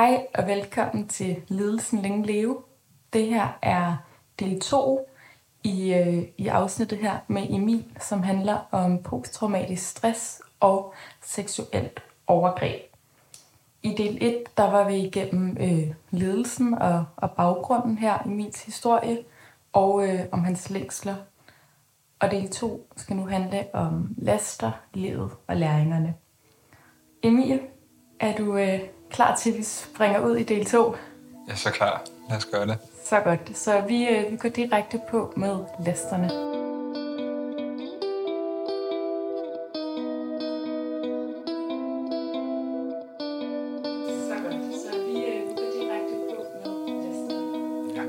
Hej og velkommen til Ledelsen Længe Leve. Det her er del 2 i, øh, i afsnittet her med Emil, som handler om posttraumatisk stress og seksuelt overgreb. I del 1, der var vi igennem øh, ledelsen og, og baggrunden her, i Emils historie, og øh, om hans længsler. Og del 2 skal nu handle om laster, livet og læringerne. Emil, er du øh, klar til, at vi springer ud i del 2? Jeg er så klar. Lad os gøre det. Så godt. Så vi, øh, vi går direkte på med lasterne. Så godt. Så vi, øh, vi går direkte på med lasterne. Ja.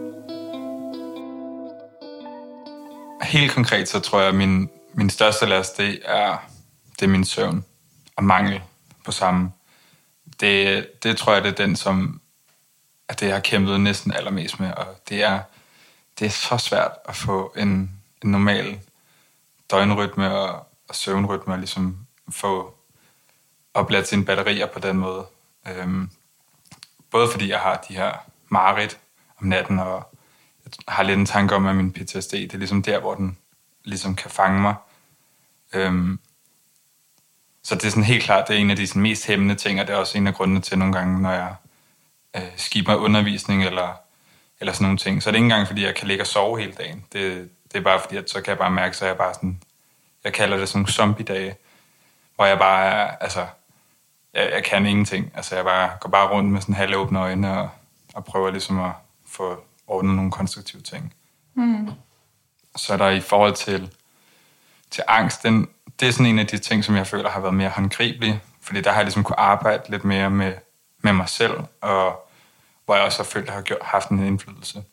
Helt konkret, så tror jeg, at min, min største last, det er, det er min søvn og mangel på samme. Det, det tror jeg, det er den, som at det, jeg har kæmpet næsten allermest med, og det er, det er så svært at få en, en normal døgnrytme og, og søvnrytme, og ligesom få opladt sine batterier på den måde. Øhm, både fordi jeg har de her mareridt om natten, og jeg har lidt en tanke om, at min PTSD, det er ligesom der, hvor den ligesom kan fange mig. Øhm, så det er sådan helt klart, det er en af de sådan, mest hæmmende ting, og det er også en af grundene til nogle gange, når jeg øh, skiber undervisning eller, eller sådan nogle ting. Så det er ikke engang, fordi jeg kan ligge og sove hele dagen. Det, det er bare fordi, at så kan jeg bare mærke, så jeg bare sådan, jeg kalder det sådan nogle zombie-dage, hvor jeg bare er, altså, jeg, jeg kan ingenting. Altså, jeg bare går bare rundt med sådan halvåbne øjne og, og prøver ligesom at få ordnet nogle konstruktive ting. Mm. Så er der i forhold til, til angst, den, det er sådan en af de ting, som jeg føler har været mere håndgribelig, fordi der har jeg ligesom kunne arbejde lidt mere med, med mig selv, og hvor jeg også har følt, at jeg har gjort, haft en indflydelse.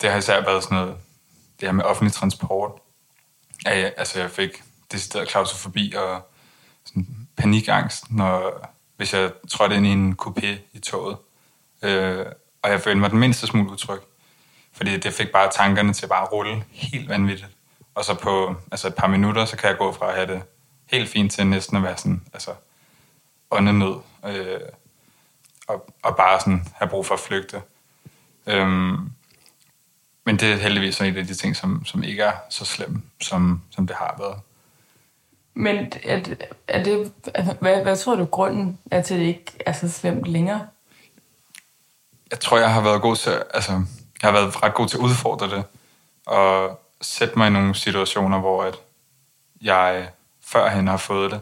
Det har især været sådan noget, det her med offentlig transport. Ja, ja, altså jeg fik decideret klaustrofobi og sådan panikangst, når, hvis jeg trådte ind i en coupé i toget. Øh, og jeg følte mig den mindste smule utryg. Fordi det fik bare tankerne til bare rulle helt vanvittigt. Og så på altså et par minutter, så kan jeg gå fra at have det helt fint til næsten at være sådan, altså åndenød. Øh, og, og bare sådan have brug for at flygte. Øhm, men det er heldigvis en af de ting, som, som ikke er så slem, som, som det har været. Men er det, er det, altså, hvad, hvad tror du grunden er til, at det ikke er så slemt længere? Jeg tror, jeg har været god til, altså, jeg har været ret god til at udfordre det, og sætte mig i nogle situationer, hvor at jeg førhen har fået det.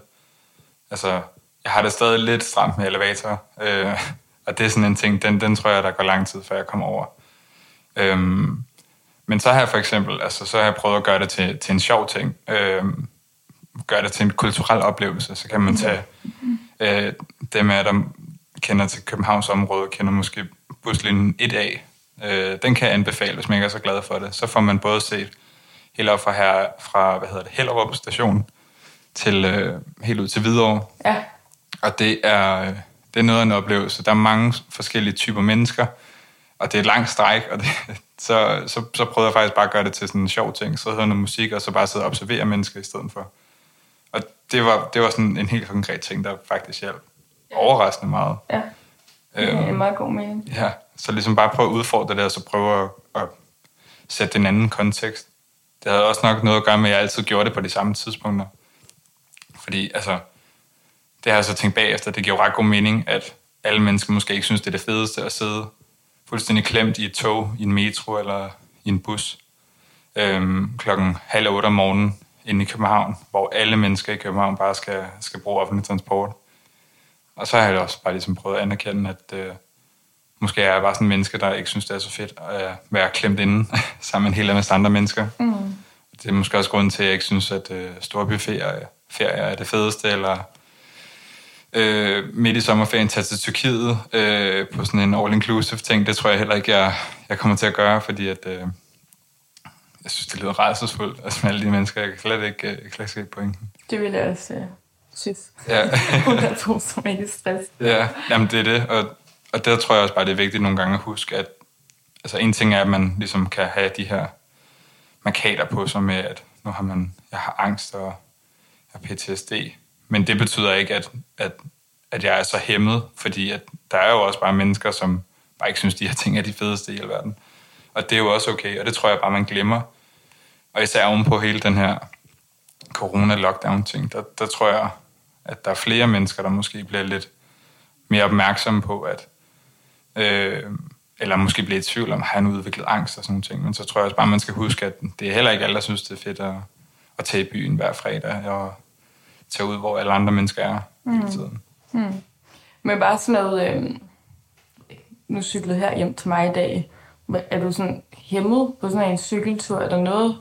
Altså, jeg har det stadig lidt stramt med elevator, øh, og det er sådan en ting, den, den tror jeg, der går lang tid, før jeg kommer over. Øhm, men så har jeg for eksempel, altså så har jeg prøvet at gøre det til, til en sjov ting, øhm, gøre det til en kulturel oplevelse, så kan man tage øh, dem af der kender til Københavns område, kender måske buslinjen 1A. Øh, den kan jeg anbefale, hvis man ikke er så glad for det. Så får man både set op fra her, fra, hvad hedder det, Hellerup station, til øh, helt ud til Hvidovre. Ja. Og det er, det er noget af en oplevelse. Der er mange forskellige typer mennesker, og det er et langt stræk, og det, så, så, så prøvede jeg faktisk bare at gøre det til sådan en sjov ting. Så høre noget musik, og så bare sidde og observere mennesker i stedet for. Og det var, det var sådan en helt konkret ting, der faktisk hjalp overraskende meget. Ja, det er en meget god mening. Ja, så ligesom bare prøve at udfordre det, og så prøve at, at sætte en anden kontekst. Det havde også nok noget at gøre med, at jeg altid gjorde det på de samme tidspunkter. Fordi altså, det har jeg så tænkt bagefter, det giver jo ret god mening, at alle mennesker måske ikke synes, det er det fedeste at sidde fuldstændig klemt i et tog, i en metro eller i en bus øhm, klokken halv otte om morgenen inde i København, hvor alle mennesker i København bare skal, skal bruge offentlig transport. Og så har jeg også bare ligesom prøvet at anerkende, at øh, måske er jeg bare sådan en menneske, der ikke synes, det er så fedt at være klemt inde sammen med en hel masse andre mennesker. Mm. Det er måske også grunden til, at jeg ikke synes, at øh, store buffeter ferie er det fedeste, eller øh, midt i sommerferien tage til Tyrkiet øh, på sådan en all-inclusive ting. Det tror jeg heller ikke, jeg, jeg kommer til at gøre, fordi at, øh, jeg synes, det lyder rædselsfuldt. Altså med alle de mennesker, jeg kan slet ikke, jeg kan slet ikke se pointen. Det vil jeg også øh, synes. Ja. Hun er posttraumatisk stress. ja, jamen det er det. Og, og der tror jeg også bare, det er vigtigt nogle gange at huske, at altså en ting er, at man ligesom kan have de her markader på sig med, at nu har man, jeg har angst og jeg har PTSD. Men det betyder ikke, at, at, at jeg er så hæmmet, fordi at der er jo også bare mennesker, som bare ikke synes, de her ting er de fedeste i hele verden. Og det er jo også okay, og det tror jeg bare, man glemmer. Og især ovenpå hele den her corona-lockdown-ting, der, der tror jeg, at der er flere mennesker, der måske bliver lidt mere opmærksomme på, at øh, eller måske bliver i tvivl om, at han udviklet angst og sådan nogle ting. Men så tror jeg også bare, man skal huske, at det er heller ikke alle, der synes, det er fedt at, at tage i byen hver fredag og tage ud, hvor alle andre mennesker er mm. hele tiden. Mm. Men bare sådan noget, øh, nu cyklede her hjem til mig i dag, er du sådan hæmmet på sådan en cykeltur? Er der noget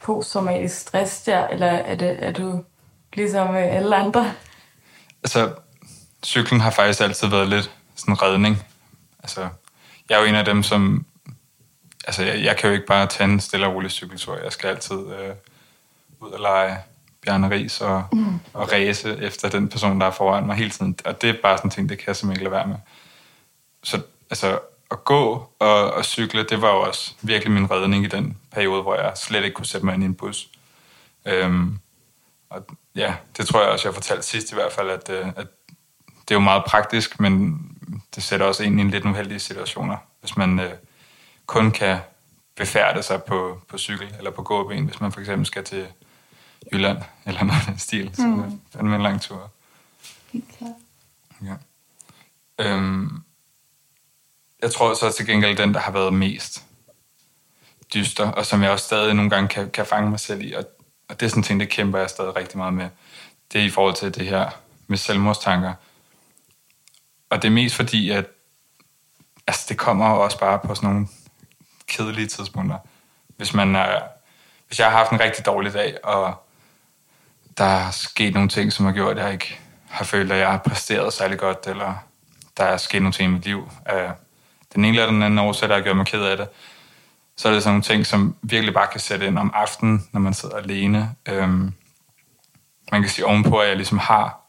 posttraumatisk stress der, eller er, det, er du ligesom øh, alle andre? Altså, cyklen har faktisk altid været lidt sådan en redning. Altså, jeg er jo en af dem, som... Altså, jeg, jeg kan jo ikke bare tage en stille og rolig cykeltur. Jeg skal altid øh, ud og lege Bjarne Ries og, mm. og ræse efter den person, der er foran mig hele tiden. Og det er bare sådan en ting, det kan jeg simpelthen ikke lade være med. Så altså, at gå og, og cykle, det var jo også virkelig min redning i den periode, hvor jeg slet ikke kunne sætte mig ind i en bus. Øhm, og ja, det tror jeg også, jeg fortalte sidst i hvert fald, at, øh, at det er jo meget praktisk, men det sætter også ind i en lidt uheldige situationer, hvis man øh, kun kan befærde sig på, på cykel eller på gåben, hvis man for eksempel skal til Jylland eller noget af den stil, så mm. det er en lang tur. Okay. Ja. Øhm, jeg tror så til gengæld den, der har været mest dyster, og som jeg også stadig nogle gange kan, kan fange mig selv i, og, og det er sådan en ting, det kæmper jeg stadig rigtig meget med, det er i forhold til det her med selvmordstanker. Og det er mest fordi, at altså, det kommer jo også bare på sådan nogle kedelige tidspunkter. Hvis man er, hvis jeg har haft en rigtig dårlig dag, og der er sket nogle ting, som har gjort, at jeg ikke har følt, at jeg har præsteret særlig godt, eller der er sket nogle ting i mit liv Øh, den ene eller den anden årsag, der har gjort mig ked af det, så er det sådan nogle ting, som virkelig bare kan sætte ind om aftenen, når man sidder alene. Øhm, man kan sige ovenpå, at jeg ligesom har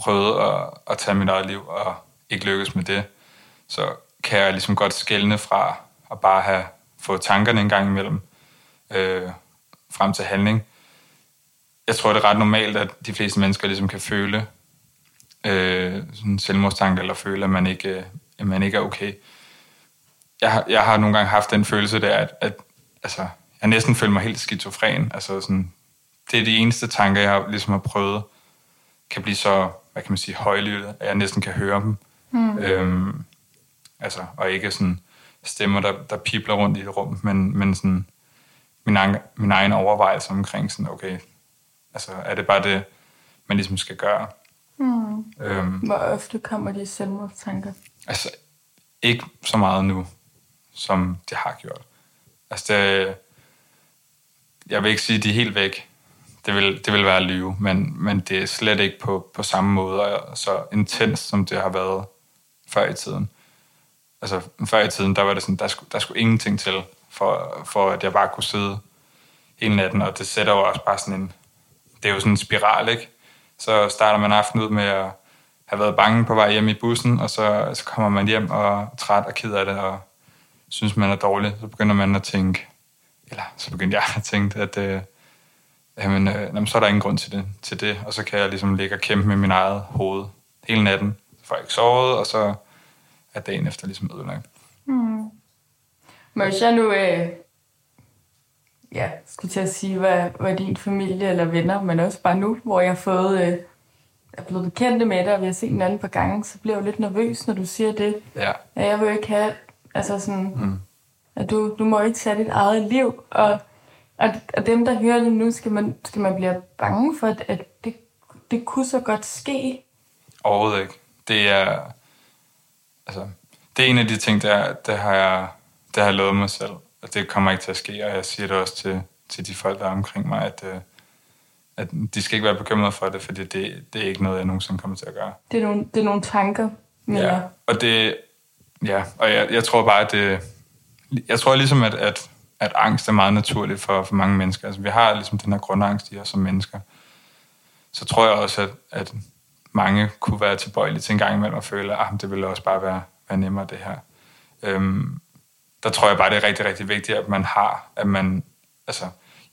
prøvet at, at tage mit eget liv og ikke lykkes med det, så kan jeg ligesom godt skælne fra at bare have fået tankerne en gang imellem øh, frem til handling. Jeg tror, det er ret normalt, at de fleste mennesker ligesom kan føle øh, sådan selvmordstanke, eller føle, at man ikke, øh, at man ikke er okay. Jeg har, jeg har nogle gange haft den følelse der, at, at altså, jeg næsten føler mig helt skizofren. Altså sådan, det er de eneste tanker, jeg har, ligesom har prøvet, kan blive så hvad kan man sige, højlytte, at jeg næsten kan høre dem. Mm. Øhm, altså, og ikke sådan stemmer, der, der pipler rundt i et rum, men, men sådan min egen, min egen overvejelse omkring sådan, okay, altså er det bare det, man ligesom skal gøre. Mm. Øhm, Hvor ofte kommer de selvmordstanker? Altså, ikke så meget nu, som det har gjort. Altså, det, jeg vil ikke sige, at de er helt væk, det vil, det vil være at lyve, men, men det er slet ikke på, på samme måde og så intens, som det har været før i tiden. Altså, før i tiden, der var det sådan, der skulle, der skulle ingenting til, for, for at jeg bare kunne sidde hele natten, og det sætter jo også bare sådan en, det er jo sådan en spiral, ikke? Så starter man aften ud med at have været bange på vej hjem i bussen, og så, så kommer man hjem og er træt og ked af det, og synes, man er dårlig. Så begynder man at tænke, eller så begyndte jeg at tænke, at, øh, jamen, øh, jamen, så er der ingen grund til det, til det, og så kan jeg ligesom ligge og kæmpe med min eget hoved hele natten, så får jeg ikke sovet, og så er dagen efter ligesom ødelagt. Men hvis jeg nu, øh, ja, skulle til at sige, hvad, hvad din familie eller venner, men også bare nu, hvor jeg har fået, øh, er blevet bekendte med dig, og vi har set anden par gange, så bliver jeg jo lidt nervøs, når du siger det. Ja. At jeg vil jo ikke have, altså sådan, mm. at du, du må ikke tage dit eget liv, og og, og dem, der hører det nu, skal man, skal man blive bange for, at, at det, det kunne så godt ske? Overhovedet ikke. Det er, altså, det er en af de ting, der, der har jeg, der har jeg lovet mig selv, at det kommer ikke til at ske, og jeg siger det også til, til de folk, der er omkring mig, at, øh, at de skal ikke være bekymrede for det, fordi det, det er ikke noget, jeg nogensinde kommer til at gøre. Det er nogle, det er nogle tanker, mere. Ja, og det, ja, og jeg, jeg tror bare, at det, jeg tror ligesom, at, at at angst er meget naturligt for, for mange mennesker. Altså, vi har ligesom den her grundangst i os som mennesker. Så tror jeg også, at, at mange kunne være tilbøjelige til en gang imellem at føle, at ah, det ville også bare være, være nemmere det her. Øhm, der tror jeg bare, det er rigtig, rigtig vigtigt, at man har, at man, altså,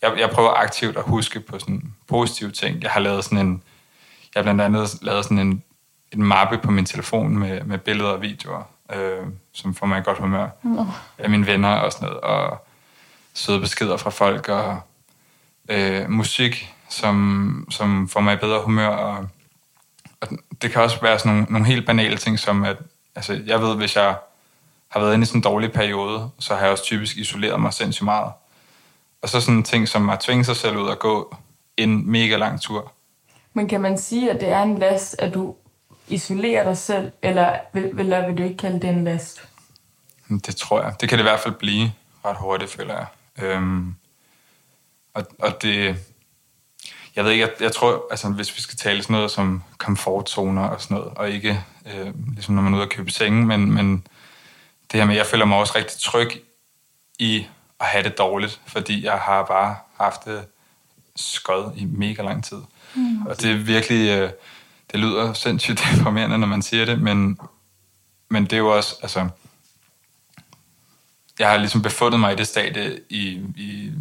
jeg, jeg prøver aktivt at huske på sådan positive ting. Jeg har lavet sådan en, jeg har blandt andet lavet sådan en, en mappe på min telefon med, med billeder og videoer, øh, som får mig godt humør Nå. af mine venner og sådan noget, og søde beskeder fra folk, og øh, musik, som, som får mig i bedre humør, og, og det kan også være sådan nogle, nogle helt banale ting, som at, altså jeg ved, hvis jeg har været inde i sådan en dårlig periode, så har jeg også typisk isoleret mig sindssygt meget. Og så sådan en ting som at tvinge sig selv ud og gå en mega lang tur. Men kan man sige, at det er en last, at du isolerer dig selv, eller vil, eller vil du ikke kalde det en last? Det tror jeg. Det kan det i hvert fald blive ret hurtigt, føler jeg. Øhm, og, og det... Jeg ved ikke, jeg, jeg tror, altså hvis vi skal tale sådan noget som komfortzoner og sådan noget, og ikke øh, ligesom når man er ude og købe senge, men, men det her med, jeg føler mig også rigtig tryg i at have det dårligt, fordi jeg har bare haft det skød i mega lang tid. Mm. Og det er virkelig, øh, det lyder sindssygt deprimerende, når man siger det, men, men det er jo også, altså, jeg har ligesom befundet mig i det stadie i, i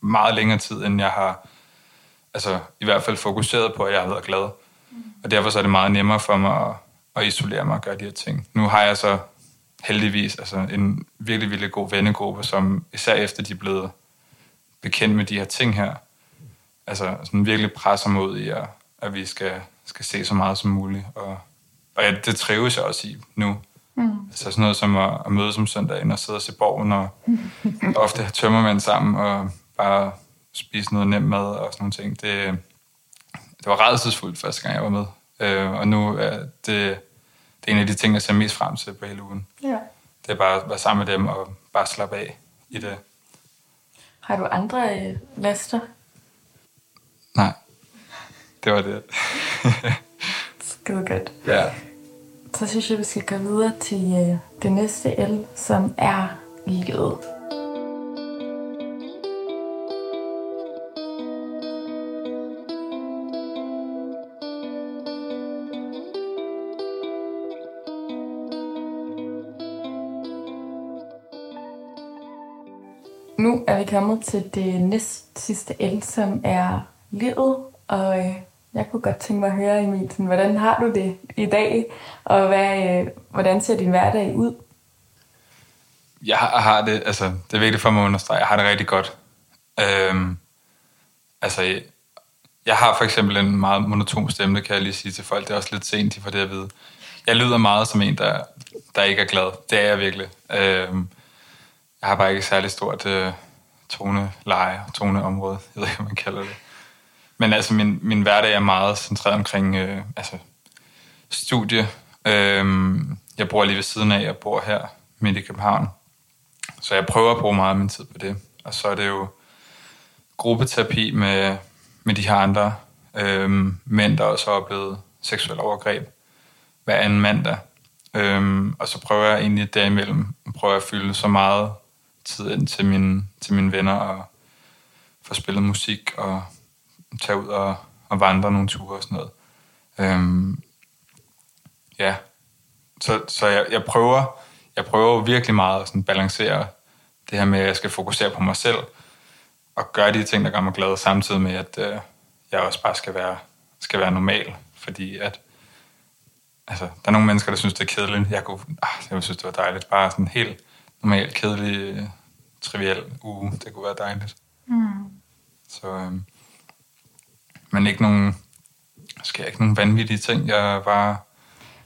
meget længere tid, end jeg har, altså i hvert fald fokuseret på, at jeg har været glad. Mm. Og derfor så er det meget nemmere for mig at, at isolere mig og gøre de her ting. Nu har jeg så heldigvis altså en virkelig, virkelig god vennegruppe, som især efter de er blevet bekendt med de her ting her, altså sådan virkelig presser mig ud i, at, at vi skal, skal se så meget som muligt. Og, og ja, det trives jeg også i nu. Mm. Altså sådan noget som at, at mødes om søndagen og sidde og se borgen og ofte have tømmermænd sammen og bare spise noget nemt mad og sådan nogle ting. Det, det var redselsfuldt første gang, jeg var med. Øh, og nu er det, det er en af de ting, jeg ser mest frem til på hele ugen. Ja. Det er bare at være sammen med dem og bare slappe af i det. Har du andre øh, laster? Nej, det var det. Skide godt. ja. Så synes jeg, vi skal gå videre til øh, det næste L, som er livet. Nu er vi kommet til det næst sidste L, som er livet, og øh, jeg kunne godt tænke mig at høre, Emil, sådan, hvordan har du det i dag, og hvad, øh, hvordan ser din hverdag ud? Jeg har, har det, altså, det er vigtigt for mig at understrege, jeg har det rigtig godt. Øhm, altså, jeg, jeg har for eksempel en meget monoton stemme, det kan jeg lige sige til folk, det er også lidt sent, de får det at vide. Jeg lyder meget som en, der, der ikke er glad. Det er jeg virkelig. Øhm, jeg har bare ikke særlig stort øh, toneleje toneområde, jeg ved ikke, hvad man kalder det. Men altså, min, min hverdag er meget centreret omkring øh, altså, studie. Øh, jeg bor lige ved siden af, jeg bor her midt i København. Så jeg prøver at bruge meget af min tid på det. Og så er det jo gruppeterapi med, med de her andre øh, mænd, der også har oplevet seksuel overgreb hver anden mandag. Øhm, og så prøver jeg egentlig derimellem prøver at fylde så meget tid ind til mine, til mine venner og få spillet musik og tage ud og, og vandre nogle ture og sådan noget. Øhm, ja, så, så jeg, jeg prøver jeg prøver virkelig meget at sådan balancere det her med, at jeg skal fokusere på mig selv og gøre de ting, der gør mig glad, samtidig med, at øh, jeg også bare skal være, skal være normal, fordi at altså, der er nogle mennesker, der synes, det er kedeligt. Jeg kunne, ah, jeg synes, det var dejligt. Bare sådan en helt normal, kedelig, trivial uge. Det kunne være dejligt. Mm. Så, øhm, men ikke nogen, skal jeg ikke nogen vanvittige ting. Jeg bare...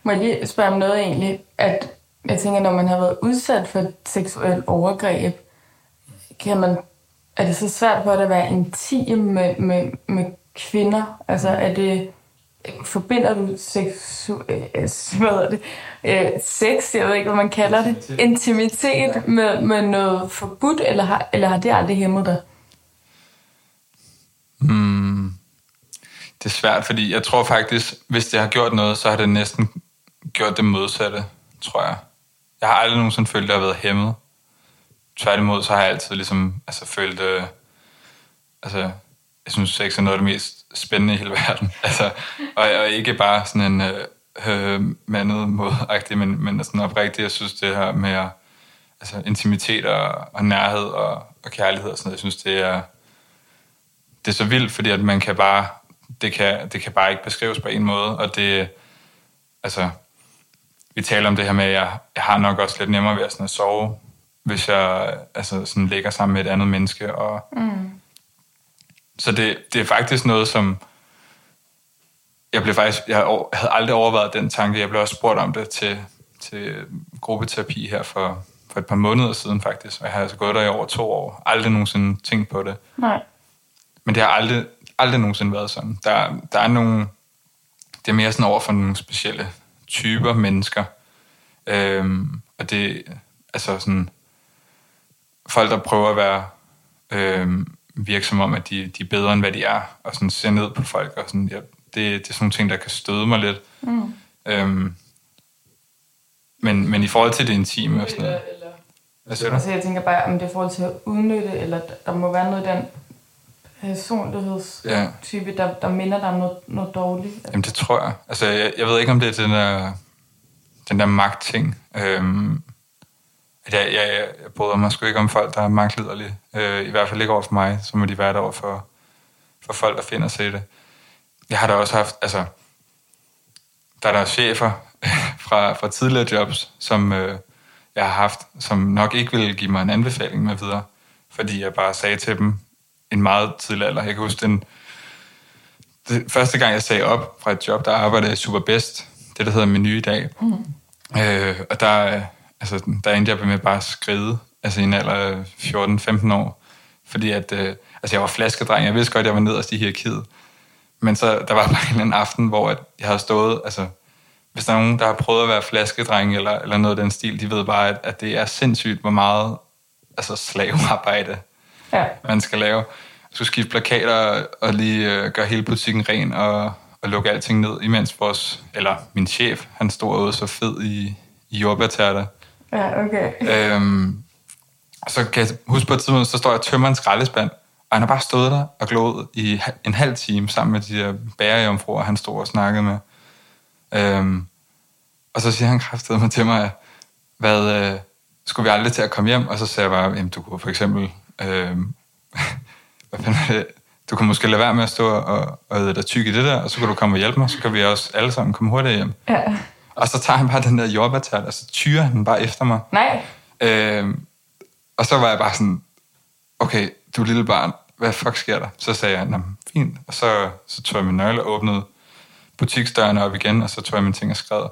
Må jeg lige spørge om noget egentlig? At jeg tænker, når man har været udsat for et seksuelt overgreb, kan man, er det så svært for at være intim med, med, med kvinder? Altså er det, forbinder du seksu, øh, hvad hedder det, øh, sex, jeg ved ikke, hvad man kalder det, intimitet med, med noget forbudt, eller har, eller har det aldrig hæmmet dig? Mm, det er svært, fordi jeg tror faktisk, hvis det har gjort noget, så har det næsten gjort det modsatte, tror jeg. Jeg har aldrig nogensinde følt, at jeg har været hæmmet. Tværtimod, så har jeg altid ligesom, altså, følt, øh, altså, jeg synes, sex er noget af det mest spændende i hele verden. Altså, og, og ikke bare sådan en øh, mandet måde men, men sådan oprigtigt, jeg synes, det her med altså, intimitet og, og nærhed og, og kærlighed og sådan noget, jeg synes, det er, det er så vildt, fordi at man kan bare, det kan, det kan bare ikke beskrives på en måde, og det, altså, vi taler om det her med, at jeg, jeg har nok også lidt nemmere ved at, sådan at sove, hvis jeg altså, sådan ligger sammen med et andet menneske. Og, mm. Så det, det er faktisk noget, som jeg blev faktisk, jeg havde aldrig overvejet den tanke. Jeg blev også spurgt om det til, til gruppeterapi her for, for et par måneder siden faktisk. Og jeg har altså gået der i over to år. Aldrig nogensinde tænkt på det. Nej. Men det har aldrig, aldrig nogensinde været sådan. Der, der er nogle... Det er mere sådan over for nogle specielle typer mennesker. Øhm, og det altså sådan... Folk, der prøver at være øhm, virksomme om, at de, de er bedre, end hvad de er, og sådan se ned på folk. Og sådan, ja, det, det er sådan nogle ting, der kan støde mig lidt. Mm. Øhm, men, men i forhold til det intime og sådan noget... Hvad siger du? Altså, jeg tænker bare, om det er i forhold til at udnytte, eller der må være noget i den personlighedstype, ja. der, der minder dig om noget, noget dårligt. Jamen, det tror jeg. Altså, jeg, jeg ved ikke, om det er den der, den der magtting. Øhm, jeg, jeg, jeg, jeg bryder mig sgu ikke om folk, der er magtliderlige. Øh, I hvert fald ikke over for mig, så må de være der over for, for folk, der finder sig i det. Jeg har da også haft, altså, der er der chefer fra, fra tidligere jobs, som øh, jeg har haft, som nok ikke ville give mig en anbefaling med videre, fordi jeg bare sagde til dem en meget tidlig alder. Jeg kan huske den, det første gang, jeg sagde op fra et job, der arbejdede jeg super bedst, det der hedder Menu i dag. Mm. Øh, og der, altså, der endte jeg med bare at skride, altså i en alder af 14-15 år, fordi at, øh, altså jeg var flaskedreng, jeg vidste godt, at jeg var nederst i hierarkiet, men så der var bare en anden aften, hvor at jeg havde stået, altså hvis der er nogen, der har prøvet at være flaskedreng eller, eller noget af den stil, de ved bare, at, at det er sindssygt, hvor meget altså slavearbejde ja. man skal lave. Skulle skifte plakater og lige øh, gøre hele butikken ren og, og lukke alting ned, imens vores, eller min chef, han stod ude så fed i, i jordbærtærter. Ja, okay. Øhm, så kan jeg huske på et tidspunkt, så står jeg og tømmer en skraldespand, og han har bare stået der og glået i en halv time sammen med de der bærejomfruer, han stod og snakkede med. Øhm, og så siger han kraftedet mig til mig, hvad, øh, skulle vi aldrig til at komme hjem? Og så sagde jeg bare, jamen du kunne for eksempel, øh, hvad fanden du kan måske lade være med at stå og, og dig tyk i det der, og så kan du komme og hjælpe mig, så kan vi også alle sammen komme hurtigt hjem. Ja. Og så tager han bare den der jordbærtært, og så tyrer han bare efter mig. Nej. Øh, og så var jeg bare sådan, okay, du lille barn, hvad fuck sker der? Så sagde jeg, fint. Og så, så tog jeg min nøgle og åbnede butiksdørene op igen, og så tog jeg mine ting og skrev.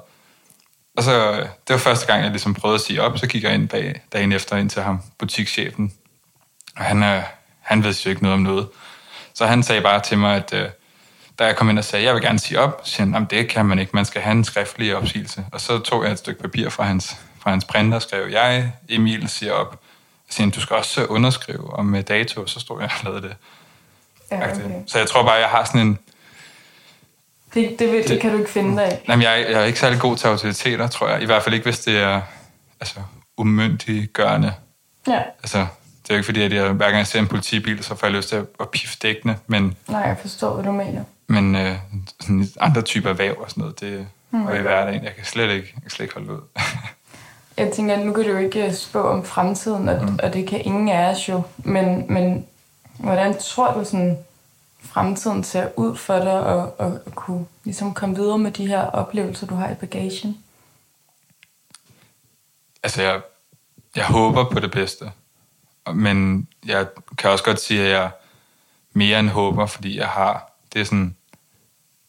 Og så, det var første gang, jeg ligesom prøvede at sige op, så gik jeg ind bag, dagen efter ind til ham, butikschefen. Og han, øh, han ved jo ikke noget om noget. Så han sagde bare til mig, at øh, da jeg kom ind og sagde, jeg vil gerne sige op, så siger han, det kan man ikke, man skal have en skriftlig opsigelse. Og så tog jeg et stykke papir fra hans, fra hans printer og skrev, jeg, Emil, siger op. Og siger han, du skal også underskrive, og med dato, så stod jeg og lavede det. Ja, okay. Så jeg tror bare, jeg har sådan en, det, det, det, det kan du ikke finde dig. Jamen, jeg, jeg er ikke særlig god til autoriteter, tror jeg. I hvert fald ikke, hvis det er altså, umyndiggørende. Ja. Altså, det er jo ikke fordi, at jeg hver gang jeg ser en politibil, så får jeg lyst til at pifte dækkene. Men, Nej, jeg forstår, hvad du mener. Men øh, sådan andre typer væv og sådan noget, det mm. er i hverdagen. Jeg kan slet ikke, jeg kan slet ikke holde ud. jeg tænker, nu kan du jo ikke spå om fremtiden, og, mm. og det kan ingen af os jo. Men, men hvordan tror du sådan, fremtiden ser ud for dig, og, og, og kunne ligesom komme videre med de her oplevelser, du har i bagagen? Altså, jeg, jeg håber på det bedste. Men jeg kan også godt sige, at jeg mere end håber, fordi jeg har, det er sådan,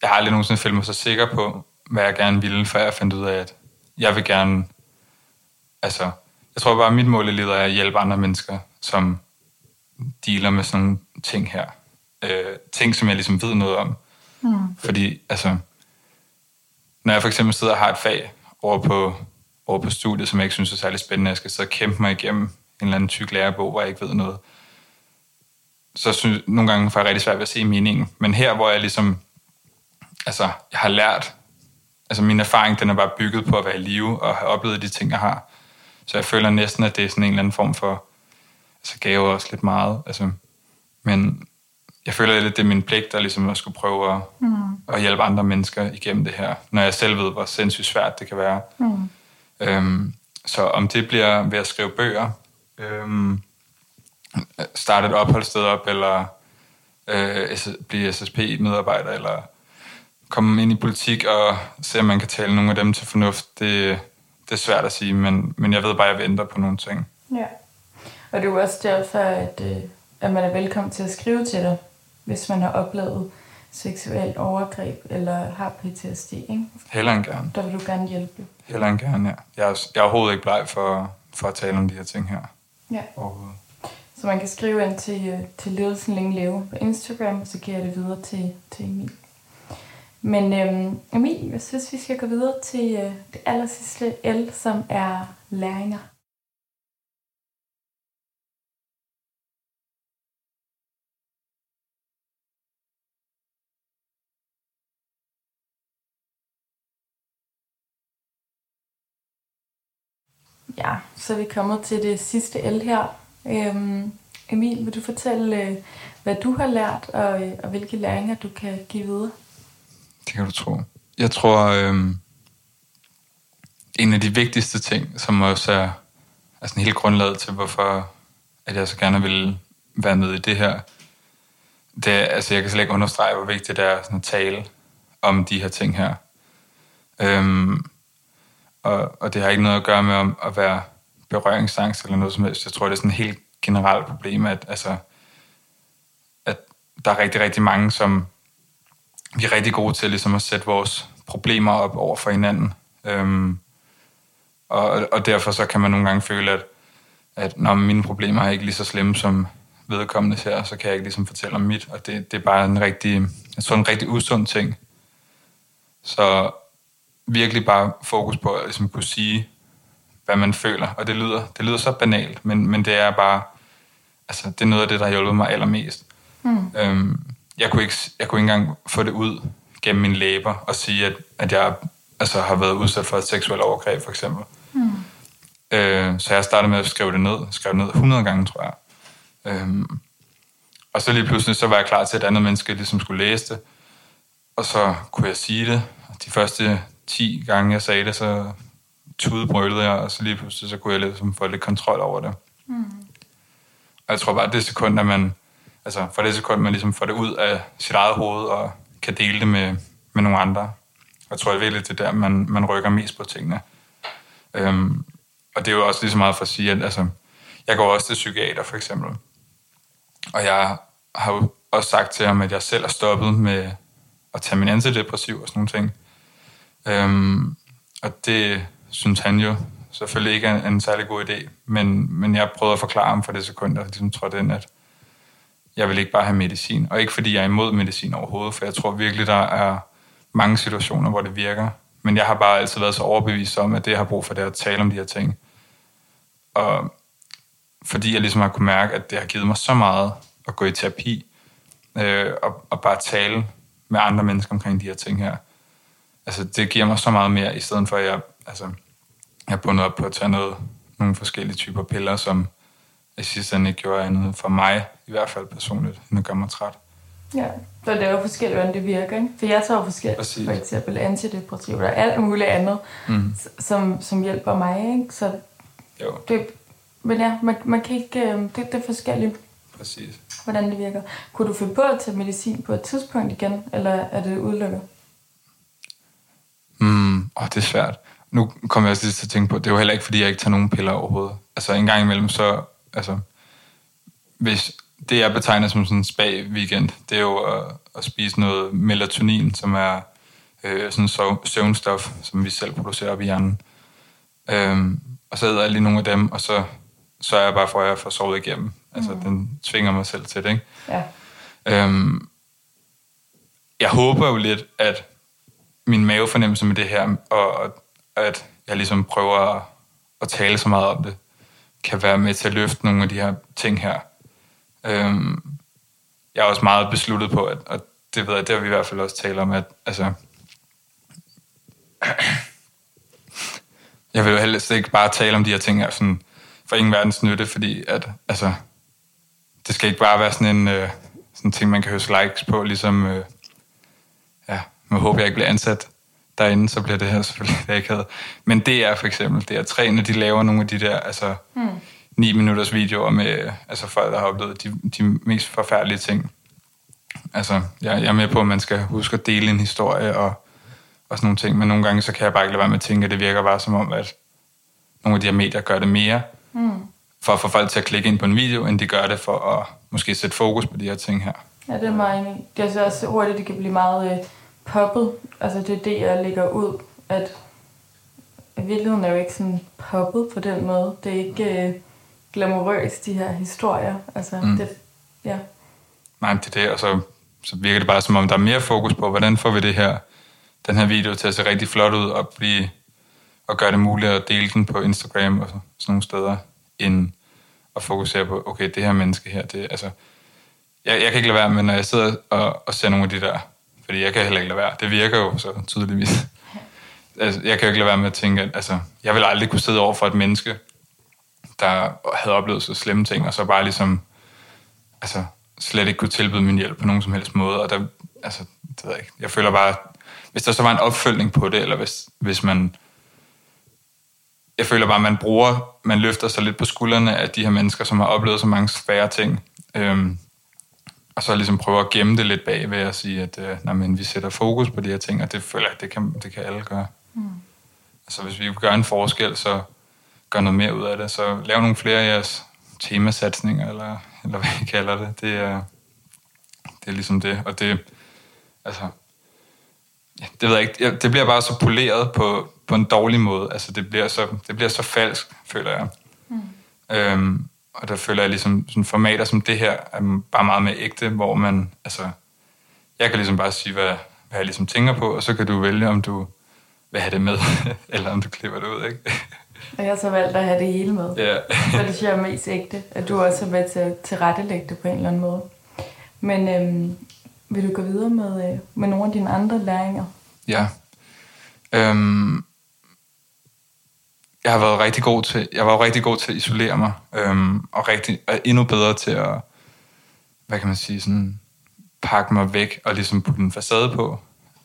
jeg har aldrig nogensinde følt mig så sikker på, hvad jeg gerne ville, før jeg fandt ud af, at jeg vil gerne, altså, jeg tror bare, at mit mål i livet er at hjælpe andre mennesker, som dealer med sådan nogle ting her øh, ting, som jeg ligesom ved noget om. Mm. Fordi, altså, når jeg for eksempel sidder og har et fag over på, over på studiet, som jeg ikke synes er særlig spændende, jeg skal så kæmpe mig igennem en eller anden tyk lærebog, hvor jeg ikke ved noget, så synes nogle gange får jeg rigtig svært ved at se meningen. Men her, hvor jeg ligesom, altså, jeg har lært, altså min erfaring, den er bare bygget på at være i live og have oplevet de ting, jeg har. Så jeg føler næsten, at det er sådan en eller anden form for, altså gave også lidt meget, altså, men jeg føler lidt, det er min pligt at, ligesom at skulle prøve at, mm. at hjælpe andre mennesker igennem det her, når jeg selv ved, hvor sindssygt svært det kan være. Mm. Øhm, så om det bliver ved at skrive bøger, øhm, starte et opholdssted op, eller øh, blive SSP-medarbejder, eller komme ind i politik og se, om man kan tale nogle af dem til fornuft, det, det er svært at sige, men, men jeg ved bare, at jeg venter på nogle ting. Ja. Og det er jo også derfor, at, øh, at man er velkommen til at skrive til dig, hvis man har oplevet seksuelt overgreb eller har PTSD, ikke? Heller end gerne. Der vil du gerne hjælpe. Heller end gerne, ja. Jeg er, jeg er overhovedet ikke bleg for, for at tale om de her ting her. Ja. Overhovedet. Så man kan skrive ind til, øh, til Ledelsen Længe Leve på Instagram, så giver jeg det videre til, til Emil. Men øhm, Emil, jeg synes, vi skal gå videre til øh, det aller sidste L, som er læringer. Ja, så er vi kommet til det sidste L her. Øhm, Emil, vil du fortælle, øh, hvad du har lært, og, øh, og hvilke læringer du kan give videre? Det kan du tro. Jeg tror, øhm, en af de vigtigste ting, som også er, er sådan helt grundlaget til, hvorfor at jeg så gerne vil være med i det her, det er, altså jeg kan slet ikke understrege, hvor vigtigt det er sådan at tale om de her ting her. Øhm, og, og det har ikke noget at gøre med at, at være berøringsangst eller noget som helst. Jeg tror, det er sådan et helt generelt problem, at, altså, at der er rigtig, rigtig mange, som vi er rigtig gode til ligesom at sætte vores problemer op over for hinanden. Øhm, og, og derfor så kan man nogle gange føle, at, at når mine problemer er ikke lige så slemme som vedkommende her, så kan jeg ikke ligesom fortælle om mit. Og det, det er bare en rigtig, jeg tror, en rigtig usund ting. Så virkelig bare fokus på at ligesom kunne sige, hvad man føler. Og det lyder, det lyder så banalt, men, men det er bare, altså det er noget af det, der har hjulpet mig allermest. Mm. Øhm, jeg, kunne ikke, jeg kunne ikke engang få det ud gennem mine læber og sige, at, at jeg altså, har været udsat for et seksuelt overgreb, for eksempel. Mm. Øh, så jeg startede med at skrive det ned. Skrev det ned 100 gange, tror jeg. Øhm, og så lige pludselig, så var jeg klar til, at et andet menneske ligesom skulle læse det. Og så kunne jeg sige det. De første 10 gange, jeg sagde det, så tudbrølede jeg, og så lige pludselig, så kunne jeg ligesom få lidt kontrol over det. Mm. Og jeg tror bare, at det sekund, at man, altså for det sekund, man ligesom får det ud af sit eget hoved, og kan dele det med, med nogle andre. Jeg tror, det er virkelig det der, man, man rykker mest på tingene. Øhm, og det er jo også lige så meget for at sige, at altså, jeg går også til psykiater, for eksempel. Og jeg har jo også sagt til ham, at jeg selv er stoppet med at tage min antidepressiv og sådan nogle ting. Øhm, og det synes han jo selvfølgelig ikke er en særlig god idé, men, men jeg prøvede at forklare ham for det sekund, og ligesom trådte ind, at jeg vil ikke bare have medicin. Og ikke fordi jeg er imod medicin overhovedet, for jeg tror virkelig, der er mange situationer, hvor det virker. Men jeg har bare altid været så overbevist om, at det, jeg har brug for, det er at tale om de her ting. Og fordi jeg ligesom har kunne mærke, at det har givet mig så meget at gå i terapi, øh, og, og bare tale med andre mennesker omkring de her ting her altså, det giver mig så meget mere, i stedet for, at jeg, altså, jeg er bundet op på at tage noget, nogle forskellige typer piller, som i sidste ende ikke gjorde andet for mig, i hvert fald personligt, end at gøre mig træt. Ja, det er jo forskelligt, hvordan det virker. Ikke? For jeg tager forskelligt, Præcis. for eksempel antidepressiv og alt muligt andet, mm. som, som hjælper mig. Ikke? Så jo. Det, men ja, man, man kan ikke, øh, det, det er forskelligt. Præcis. Hvordan det virker. Kunne du finde på at tage medicin på et tidspunkt igen, eller er det udelukket? Mm, åh, det er svært. Nu kommer jeg også lige til at tænke på, det er jo heller ikke, fordi jeg ikke tager nogen piller overhovedet. Altså en gang imellem, så, altså, hvis det jeg betegner som sådan en spa-weekend, det er jo at, at spise noget melatonin, som er øh, sådan så, søvnstof, som vi selv producerer op i hjernen. Øhm, og så æder jeg lige nogle af dem, og så så er jeg bare for, at jeg får sovet igennem. Altså, mm. den tvinger mig selv til det, ikke? Ja. Øhm, jeg håber jo lidt, at min mavefornemmelse med det her, og at jeg ligesom prøver at, at tale så meget om det, kan være med til at løfte nogle af de her ting her. Øhm, jeg er også meget besluttet på, at, og det ved jeg, det har vi i hvert fald også talt om, at altså, jeg vil jo helst ikke bare tale om de her ting her sådan, for ingen verdens nytte, fordi at, altså, det skal ikke bare være sådan en øh, sådan ting, man kan høste likes på, ligesom øh, nu håber jeg ikke bliver ansat derinde, så bliver det her selvfølgelig ikke havde. Men det er for eksempel, det er når de laver nogle af de der, altså, mm. 9 minutters videoer med altså folk, der har oplevet de, de mest forfærdelige ting. Altså, jeg, jeg er med på, at man skal huske at dele en historie og, og sådan nogle ting, men nogle gange så kan jeg bare ikke lade være med at tænke, at det virker bare som om, at nogle af de her medier gør det mere, mm. for at få folk til at klikke ind på en video, end de gør det for at måske sætte fokus på de her ting her. Ja, det er meget enig. Det er så også hurtigt, det kan blive meget øh, poppet. Altså det er det, jeg lægger ud, at virkeligheden er jo ikke sådan poppet på den måde. Det er ikke øh, glamourøst, de her historier. Altså, mm. det, ja. Nej, det er det, og så, så virker det bare som om, der er mere fokus på, hvordan får vi det her, den her video til at se rigtig flot ud og, blive, og gøre det muligt at dele den på Instagram og sådan nogle steder, end at fokusere på, okay, det her menneske her, det altså, jeg, jeg kan ikke lade være med, når jeg sidder og, og ser nogle af de der, fordi jeg kan heller ikke lade være, det virker jo så tydeligvis. altså, jeg kan jo ikke lade være med at tænke, at altså, jeg vil aldrig kunne sidde over for et menneske, der havde oplevet så slemme ting, og så bare ligesom, altså, slet ikke kunne tilbyde min hjælp på nogen som helst måde, og der, altså, det ved jeg ikke, jeg føler bare, hvis der så var en opfølgning på det, eller hvis, hvis man, jeg føler bare, at man bruger, man løfter sig lidt på skuldrene af de her mennesker, som har oplevet så mange svære ting, øhm, og så ligesom prøve at gemme det lidt bag ved at sige, at øh, nej, men vi sætter fokus på de her ting, og det føler jeg, det kan, det kan alle gøre. Mm. Altså hvis vi gør en forskel, så gør noget mere ud af det. Så lav nogle flere af jeres temasatsninger, eller, eller hvad I kalder det. Det er, det er ligesom det. Og det, altså, ja, det ved jeg ikke. Det bliver bare så poleret på, på en dårlig måde. Altså det bliver så, det bliver så falsk, føler jeg. Mm. Øhm, og der føler jeg ligesom sådan formater som det her er bare meget mere ægte, hvor man, altså, jeg kan ligesom bare sige, hvad, hvad jeg ligesom tænker på, og så kan du vælge, om du vil have det med, eller om du klipper det ud, ikke? Og jeg har så valgt at have det hele med. Ja. så det synes jeg er mest ægte, at du også er med til at tilrettelægge det på en eller anden måde. Men øhm, vil du gå videre med, øh, med nogle af dine andre læringer? Ja. Øhm, jeg har været rigtig god til, jeg var rigtig god til at isolere mig, øhm, og rigtig, og endnu bedre til at, hvad kan man sige, sådan, pakke mig væk og ligesom putte en facade på.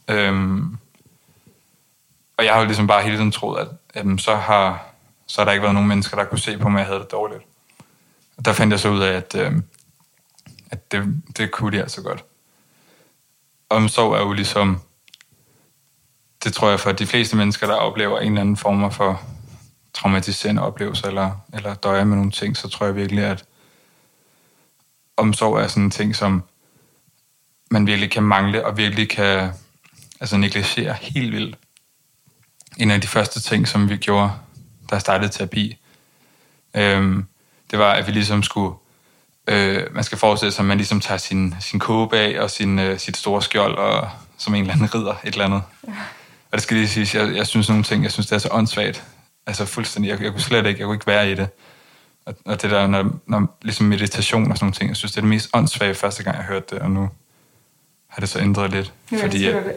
Øhm, og jeg har jo ligesom bare hele tiden troet, at at så har så har der ikke været nogen mennesker, der kunne se på mig, at jeg havde det dårligt. Og der fandt jeg så ud af, at, øh, at det, det kunne de altså godt. Omsorg er jo ligesom, det tror jeg for de fleste mennesker, der oplever en eller anden form for traumatiserende oplevelse, eller, eller døjer med nogle ting, så tror jeg virkelig, at omsorg er sådan en ting, som man virkelig kan mangle, og virkelig kan altså negligere helt vildt en af de første ting, som vi gjorde, der startede terapi, øhm, det var, at vi ligesom skulle, øh, man skal forestille sig, at man ligesom tager sin, sin kåbe af og sin, øh, sit store skjold, og som en eller anden ridder, et eller andet. Ja. Og det skal lige sige, jeg, jeg synes nogle ting, jeg synes, det er så åndssvagt. Altså fuldstændig, jeg, jeg kunne slet ikke, jeg kunne ikke være i det. Og, og det der, når, når, ligesom meditation og sådan nogle ting, jeg synes, det er det mest åndssvage første gang, jeg hørte det, og nu har det så ændret lidt. Nu fordi, at, det.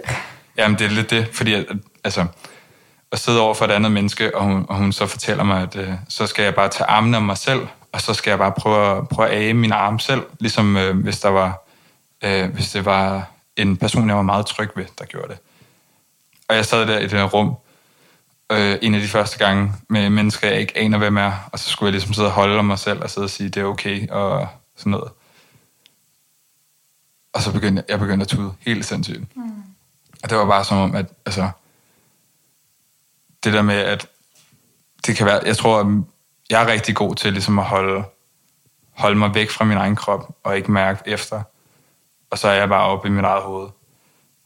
Jamen, det er lidt det, fordi at, altså, at sidde over for et andet menneske, og hun, og hun så fortæller mig, at øh, så skal jeg bare tage armene om mig selv, og så skal jeg bare prøve, at, prøve at age min arm selv, ligesom øh, hvis, der var, øh, hvis det var en person, jeg var meget tryg ved, der gjorde det. Og jeg sad der i det her rum, øh, en af de første gange med mennesker, jeg ikke aner, hvem er, og så skulle jeg ligesom sidde og holde om mig selv, og sidde og sige, det er okay, og sådan noget. Og så begyndte jeg, jeg begyndte at tude helt sindssygt. Mm. Og det var bare som om, at altså, det der med, at det kan være, jeg tror, at jeg er rigtig god til ligesom at holde, holde mig væk fra min egen krop, og ikke mærke efter. Og så er jeg bare oppe i mit eget hoved.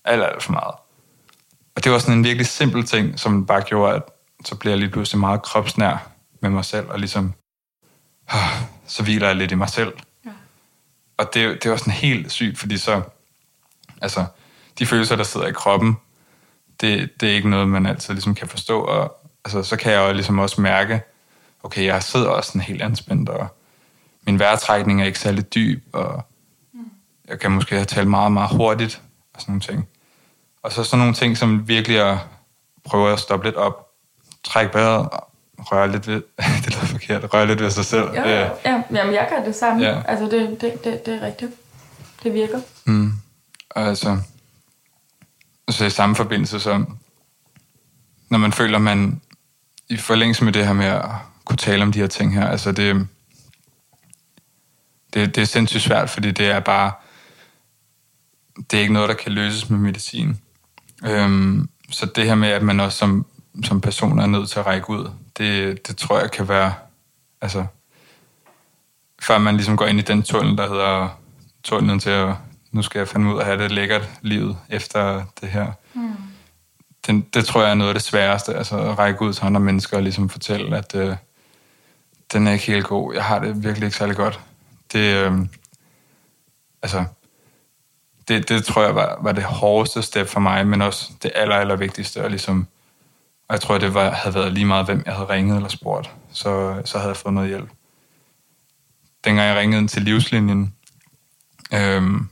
Alt, alt for meget. Og det var sådan en virkelig simpel ting, som bare gjorde, at så bliver jeg lige pludselig meget kropsnær med mig selv, og ligesom, så hviler jeg lidt i mig selv. Ja. Og det, det var sådan helt sygt, fordi så, altså, de følelser, der sidder i kroppen, det, det er ikke noget, man altid ligesom kan forstå. Og altså, så kan jeg jo ligesom også mærke, okay, jeg sidder også sådan helt anspændt, og min vejrtrækning er ikke særlig dyb, og jeg kan måske have talt meget, meget hurtigt, og sådan nogle ting. Og så sådan nogle ting, som virkelig at prøve at stoppe lidt op, trække vejret, røre lidt ved, det lyder forkert, røre lidt ved sig selv. Ja, ja. ja jamen, jeg gør det samme. Ja. Altså, det, det, det, det er rigtigt. Det virker. Mm. Altså, så i samme forbindelse, så når man føler, man i forlængelse med det her med at kunne tale om de her ting her, altså det, det, det er sindssygt svært, fordi det er bare, det er ikke noget, der kan løses med medicin. Øhm, så det her med, at man også som, som person er nødt til at række ud, det, det tror jeg kan være, altså, før man ligesom går ind i den tunnel, der hedder tunnelen til at, nu skal jeg fandme ud og have det lækkert livet efter det her. Mm. Det, det tror jeg er noget af det sværeste, altså at række ud til andre mennesker og ligesom fortælle, at øh, den er ikke helt god. Jeg har det virkelig ikke særlig godt. Det, øh, altså, det, det tror jeg var, var det hårdeste step for mig, men også det aller, aller vigtigste. Og, ligesom, og jeg tror, det var, havde været lige meget, hvem jeg havde ringet eller spurgt, så, så havde jeg fået noget hjælp. Dengang jeg ringede ind til livslinjen, øhm,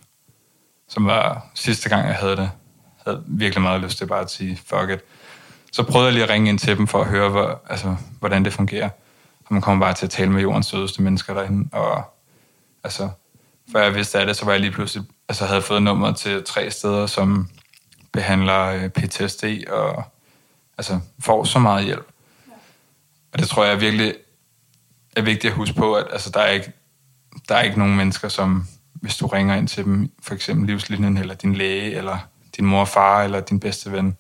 som var sidste gang, jeg havde det, havde virkelig meget lyst til bare at sige, fuck it. Så prøvede jeg lige at ringe ind til dem for at høre, hvor, altså, hvordan det fungerer. Og man kommer bare til at tale med jordens sødeste mennesker derinde, og altså, før jeg vidste af det, så var jeg lige pludselig, altså havde fået nummer til tre steder, som behandler øh, PTSD og altså får så meget hjælp. Og det tror jeg virkelig er vigtigt at huske på, at altså, der, er ikke, der er ikke nogen mennesker, som hvis du ringer ind til dem, for eksempel livslinjen, eller din læge, eller din mor og far, eller din bedste ven,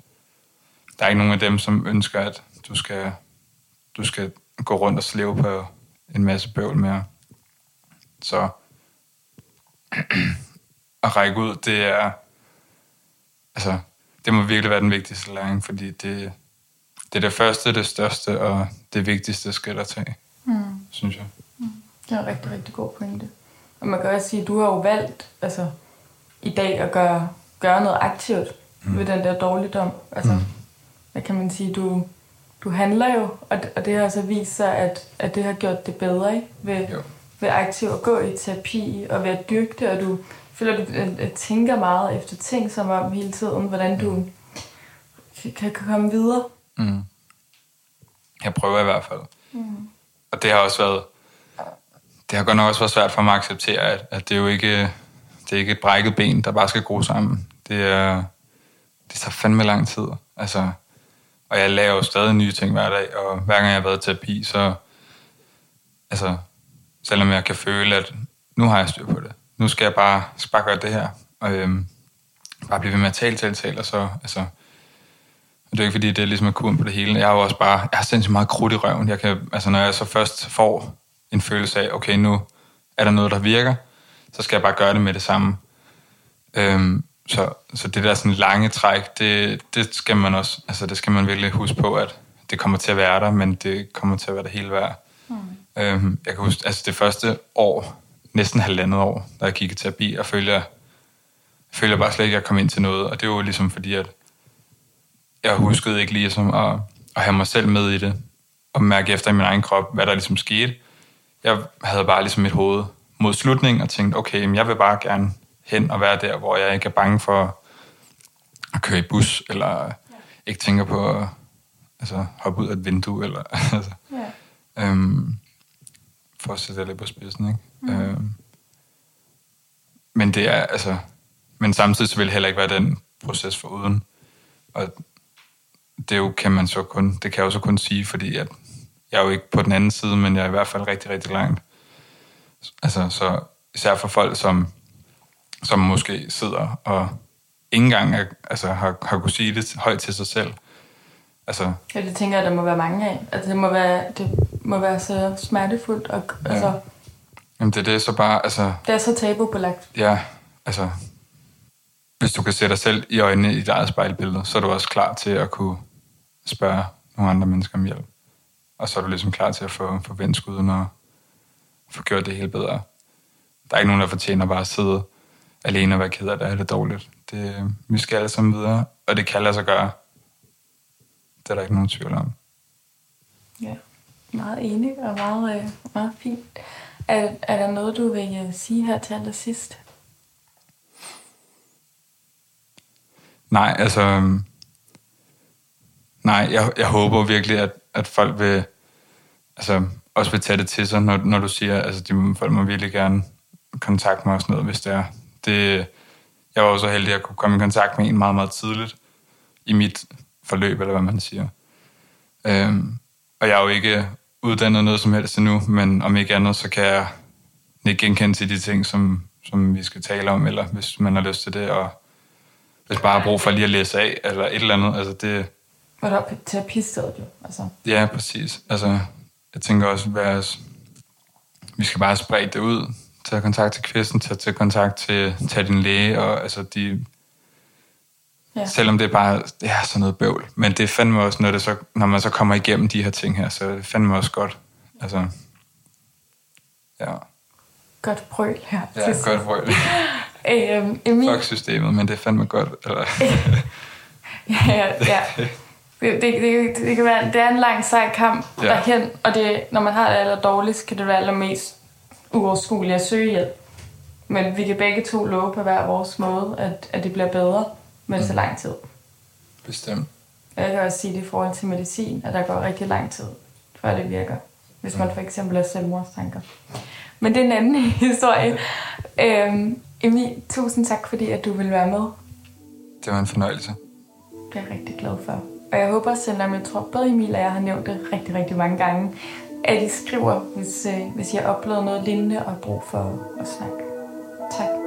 der er ikke nogen af dem, som ønsker, at du skal, du skal gå rundt og slæve på en masse bøvl mere. Så at række ud, det er, altså, det må virkelig være den vigtigste læring, fordi det, det er det første, det største og det vigtigste skridt at tage, mm. synes jeg. Mm. Det er en rigtig, rigtig god pointe. Og man kan også sige, at du har jo valgt altså, i dag at gøre, gøre noget aktivt mm. ved den der dårligdom. Altså, mm. hvad kan man sige, du, du handler jo, og det, og det har så vist sig, at, at det har gjort det bedre, ikke? Ved, jo ved aktivt at gå i terapi og dyrke det, og du føler, at du at tænker meget efter ting som om hele tiden, hvordan du kan, kan komme videre. Mm. Jeg prøver i hvert fald. Mm. Og det har også været, det har godt nok også været svært for mig at acceptere, at, at det er jo ikke, det er ikke et brækket ben, der bare skal gro sammen. Det er, det tager fandme lang tid. Altså, og jeg laver jo stadig nye ting hver dag, og hver gang jeg har været i terapi, så altså, Selvom jeg kan føle, at nu har jeg styr på det. Nu skal jeg bare, skal bare gøre det her. Og øhm, bare blive ved med at tale, tale, tale. Og så, altså, det er ikke fordi, det er ligesom at kuren på det hele. Jeg har jo også bare, jeg har sindssygt meget krudt i røven. Jeg kan, altså, når jeg så først får en følelse af, okay, nu er der noget, der virker, så skal jeg bare gøre det med det samme. Øhm, så, så det der sådan lange træk, det, det skal man også, altså det skal man virkelig huske på, at det kommer til at være der, men det kommer til at være det hele værd. Øhm, jeg kan huske, altså det første år, næsten halvandet år, da jeg kiggede terapi, og følger, jeg føler bare slet ikke, at jeg kom ind til noget. Og det var jo ligesom fordi, at jeg huskede ikke ligesom at, at have mig selv med i det, og mærke efter i min egen krop, hvad der ligesom skete. Jeg havde bare ligesom mit hoved mod slutningen, og tænkte, okay, jeg vil bare gerne hen og være der, hvor jeg ikke er bange for at køre i bus, eller ikke tænker på at altså, hoppe ud af et vindue. Eller, altså. Ja. Øhm, for at sætte det lidt på spidsen. Ikke? Mm. Øhm, men det er altså, men samtidig så vil det heller ikke være den proces for uden. Og det jo, kan man så kun, det kan jeg jo så kun sige, fordi at jeg er jo ikke på den anden side, men jeg er i hvert fald rigtig, rigtig langt. Altså, så især for folk, som, som måske sidder og ikke engang er, altså, har, har kunne sige det højt til sig selv. Altså, ja, det tænker jeg, der må være mange af. Altså, det må være, det må være så smertefuldt. Og, ja. altså, Jamen det er det så bare, altså... Det er så tabubelagt. Ja, altså... Hvis du kan se dig selv i øjnene i dit eget spejlbillede, så er du også klar til at kunne spørge nogle andre mennesker om hjælp. Og så er du ligesom klar til at få, få vendt skuden og få gjort det hele bedre. Der er ikke nogen, der fortjener bare at sidde alene og være ked af det, er det dårligt. Det, vi skal alle sammen videre, og det kan lade sig gøre. Det er der ikke nogen tvivl om. Ja meget enig og meget, øh, meget fint. Er, er der noget, du vil øh, sige her til allersidst? Nej, altså... Øhm, nej, jeg, jeg håber virkelig, at, at folk vil... Altså, også vil tage det til sig, når, når du siger, altså, de folk må virkelig gerne kontakte mig og sådan noget, hvis det er. Det, jeg var også så heldig, at jeg kunne komme i kontakt med en meget, meget tidligt i mit forløb, eller hvad man siger. Øhm, og jeg er jo ikke uddannet noget som helst endnu, men om ikke andet, så kan jeg ikke genkende til de ting, som, som vi skal tale om, eller hvis man har lyst til det, og hvis bare har brug for lige at læse af, eller et eller andet. Altså det, Og der er terapistedet jo. Altså, ja, præcis. Altså, jeg tænker også, at vi skal bare sprede det ud. Tage kontakt til kvisten, tage, tage kontakt til, til din læge, og altså de... Ja. Selvom det er bare det er sådan noget bøvl. Men det fandme også, når, det så, når man så kommer igennem de her ting her, så det fandme også godt. Altså, ja. godt brøl her. Ja, sidst. godt brøl. Øhm, Emil, Fuck systemet, men det er fandme godt. Eller, ja, ja. Det, det, det, det, kan være, det er en lang sej kamp ja. derhen, og det, når man har det aller dårligst, kan det være allermest uoverskueligt at søge hjælp. Men vi kan begge to love på hver vores måde, at, at det bliver bedre med Mm. så lang tid. bestemt. Og Jeg kan også sige det i forhold til medicin, at der går rigtig lang tid, før det virker. Hvis man for eksempel har selvmordstanker. Men det er en anden historie. Øhm, Emil, tusind tak, fordi at du vil være med. Det var en fornøjelse. Det er jeg rigtig glad for. Og jeg håber, selvom jeg tror, både Emil og jeg har nævnt det rigtig, rigtig mange gange, at I skriver, hvis, øh, hvis I har oplevet noget lignende og brug for at snakke.